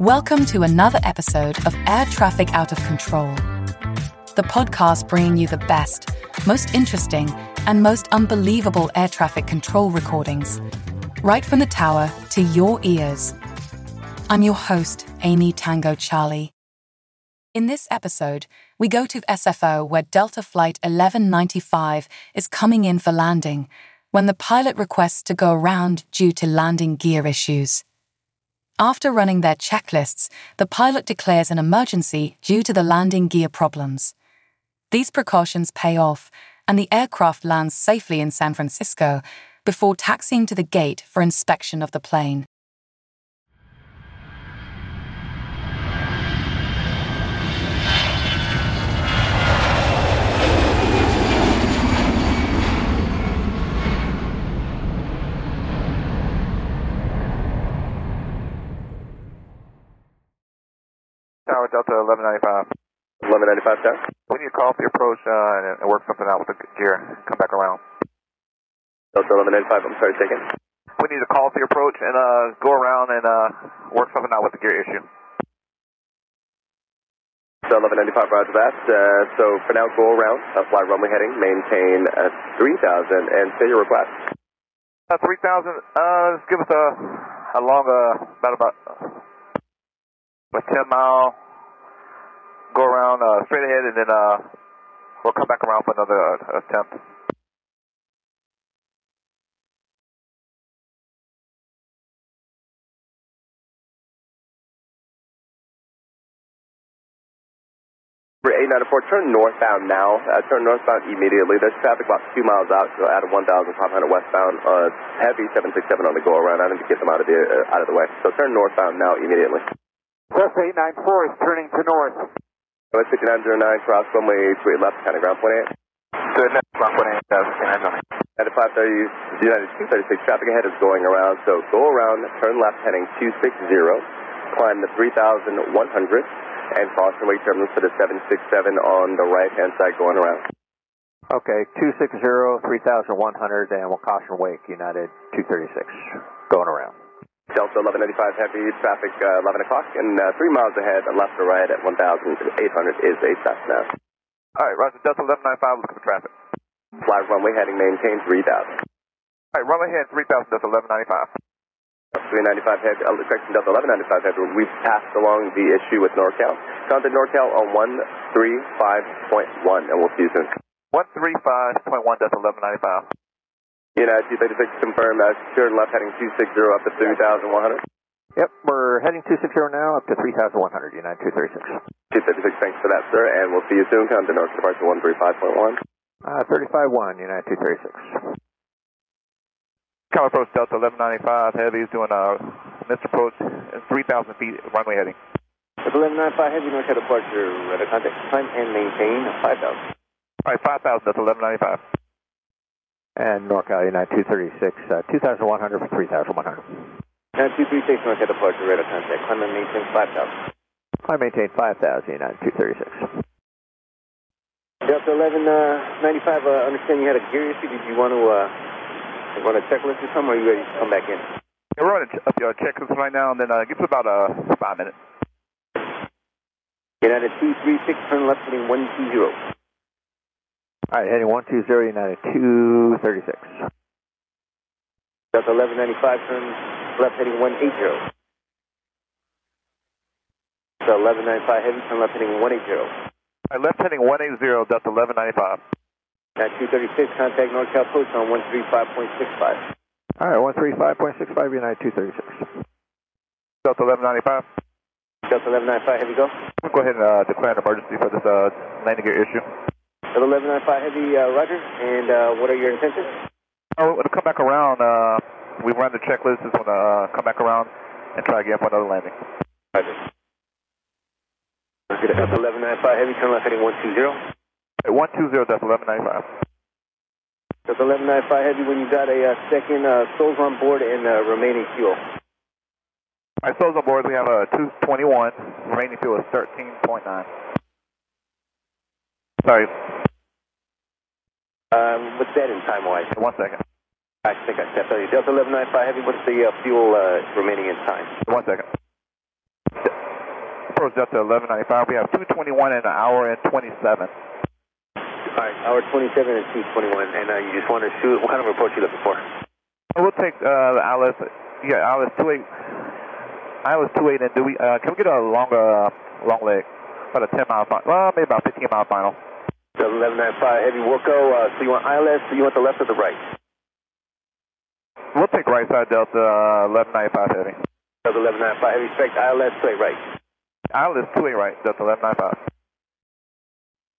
Welcome to another episode of Air Traffic Out of Control, the podcast bringing you the best, most interesting, and most unbelievable air traffic control recordings, right from the tower to your ears. I'm your host, Amy Tango Charlie. In this episode, we go to SFO where Delta Flight 1195 is coming in for landing when the pilot requests to go around due to landing gear issues. After running their checklists, the pilot declares an emergency due to the landing gear problems. These precautions pay off, and the aircraft lands safely in San Francisco before taxiing to the gate for inspection of the plane. Delta 1195. 1195 Tower. We need to call off the approach uh, and, work something out with the gear. Come back around. Delta 1195, I'm sorry, taken. We need to call off the approach and uh, go around and uh, work something out with the gear issue. So 1195, roger that. Uh, so for now, go around, uh, fly runway heading, maintain uh, 3000, and say your request. Uh, 3000, uh, just give us a, a long, uh, about, about, a 10 mile, go around uh, straight ahead, and then uh, we'll come back around for another uh, attempt. For 894, turn northbound now. Uh, turn northbound immediately. There's traffic about two miles out, so out of 1,500 westbound. Uh, heavy 767 on the go around. I need to get them out of the uh, out of the way. So turn northbound now immediately. West 894 is turning to north. West 6909, cross runway 28 left, kind of ground point 8. Good, next ground point 8, uh, At 530, United 236, traffic ahead is going around, so go around, turn left heading 260, climb the 3100, and cross runway terminals for the 767 on the right hand side going around. Okay, 260, 3100, and we'll caution wake, United 236, going around. Delta 1195 heavy traffic uh, 11 o'clock and uh, three miles ahead, left or right at 1800 is a stop now. All right, Roger, Delta 1195, looking for traffic. Fly runway heading maintain 3000. All right, runway heading 3000, Delta 1195. 395 head, uh, correction, Delta 1195 head, we've passed along the issue with NorCal. Contact NorCal on 135.1 and we'll see you soon. 135.1, Delta 1195. United 236 confirm, uh, turn left heading 260 up to 3100. Yep, we're heading 260 now up to 3100, United 236. 236, thanks for that, sir, and we'll see you soon. Come to NorCal Departure 135.1. Uh, 351, United 236. Come approach Delta 1195, heavy is doing a missed approach, 3,000 feet runway heading. Delta 1195, heavy NorCal departure, radar contact climb and maintain 5,000. All right, 5,000, Delta 1195. And NorCal United 236, uh, 2100 for 3100. United 236, NorCal departure, radar contact climb and maintain 5,000. I maintain 5000, United 236. Delta 1195, uh, understand you had a gear issue. Did you want to uh, run a checklist or something, or are you ready to come back in? Yeah, we're running a ch- uh, checklist right now, and then uh, give us about uh, five minutes. United 236, turn left heading 120. All right, heading 120, United 236. Delta 1195, turn left heading 180. Delta 1195, heavy, turn left heading 180. All right, left heading 180, Delta 1195. At 236, contact NorCal Post on 135.65. All right, 135.65, United 236. Delta 1195. Delta 1195, heavy, go. Go ahead and uh, declare an emergency for this uh, landing gear issue. Delta 1195, heavy, uh, roger. And uh, what are your intentions? Oh, to come back around, uh, we run the checklist. Just want to uh, come back around and try again for another landing. Roger. Get Delta 1195 Heavy, turn left heading 120. Hey, 120, Delta 1195. Delta 1195 Heavy, when you got a uh, second uh, souls on board and uh, remaining fuel. My souls on board, we have a 221. Remaining fuel is 13.9. Sorry, Um, what's that in time-wise? one second. I think I stepped on you. Delta 1195 Heavy, what's the uh, fuel uh, remaining in time? One second. Approach Delta 1195. We have 221 in an hour and 27. All right, hour 27 and 221, and uh, you just want to shoot. What kind of approach you looking for? We'll take uh, the ILS. Yeah, ILS 28. ILS 28, and do we? Uh, can we get a longer, uh, long leg? About a 10 mile final. Well, maybe about 15 mile final. Delta 1195 Heavy, we'll. Uh, so you want ILS, so you want the left or the right? We'll take right side Delta uh, 1195 heavy. Delta 1195 Heavy, expect ILS straight right. ILS 28 right, Delta 1195.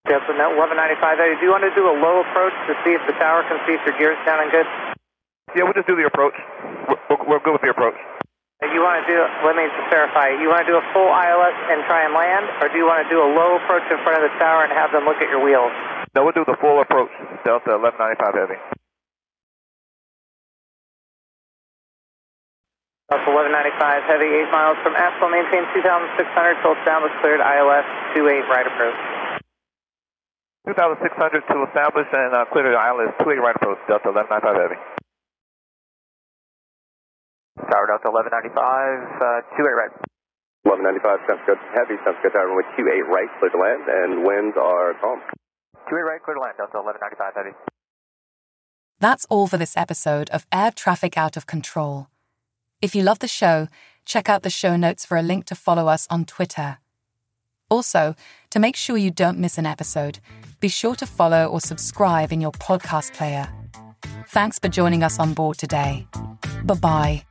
Delta Net 1195 Heavy, do you want to do a low approach to see if the tower can see if your gear's down and good? Yeah, we'll just do the approach. We're, we're, we're good with the approach. You want to do, let me just verify, you want to do a full ILS and try and land, or do you want to do a low approach in front of the tower and have them look at your wheels? No, we'll do the full approach, Delta 1195 heavy. Delta 1195 Heavy, 8 miles from Asheville, maintain 2,600 till established cleared ILS 28 right approach. 2,600 to establish and uh, clear the ILS 28 right approach, Delta 1195 heavy. Tower Delta 1195, uh, 28 right. 1195 sounds good. Heavy sounds good. Tower with 28 right, clear to land, and winds are calm. 28 right, clear to land, Delta 1195 heavy. That's all for this episode of Air Traffic Out of Control. If you love the show, check out the show notes for a link to follow us on Twitter. Also, to make sure you don't miss an episode, be sure to follow or subscribe in your podcast player. Thanks for joining us on board today. Bye bye.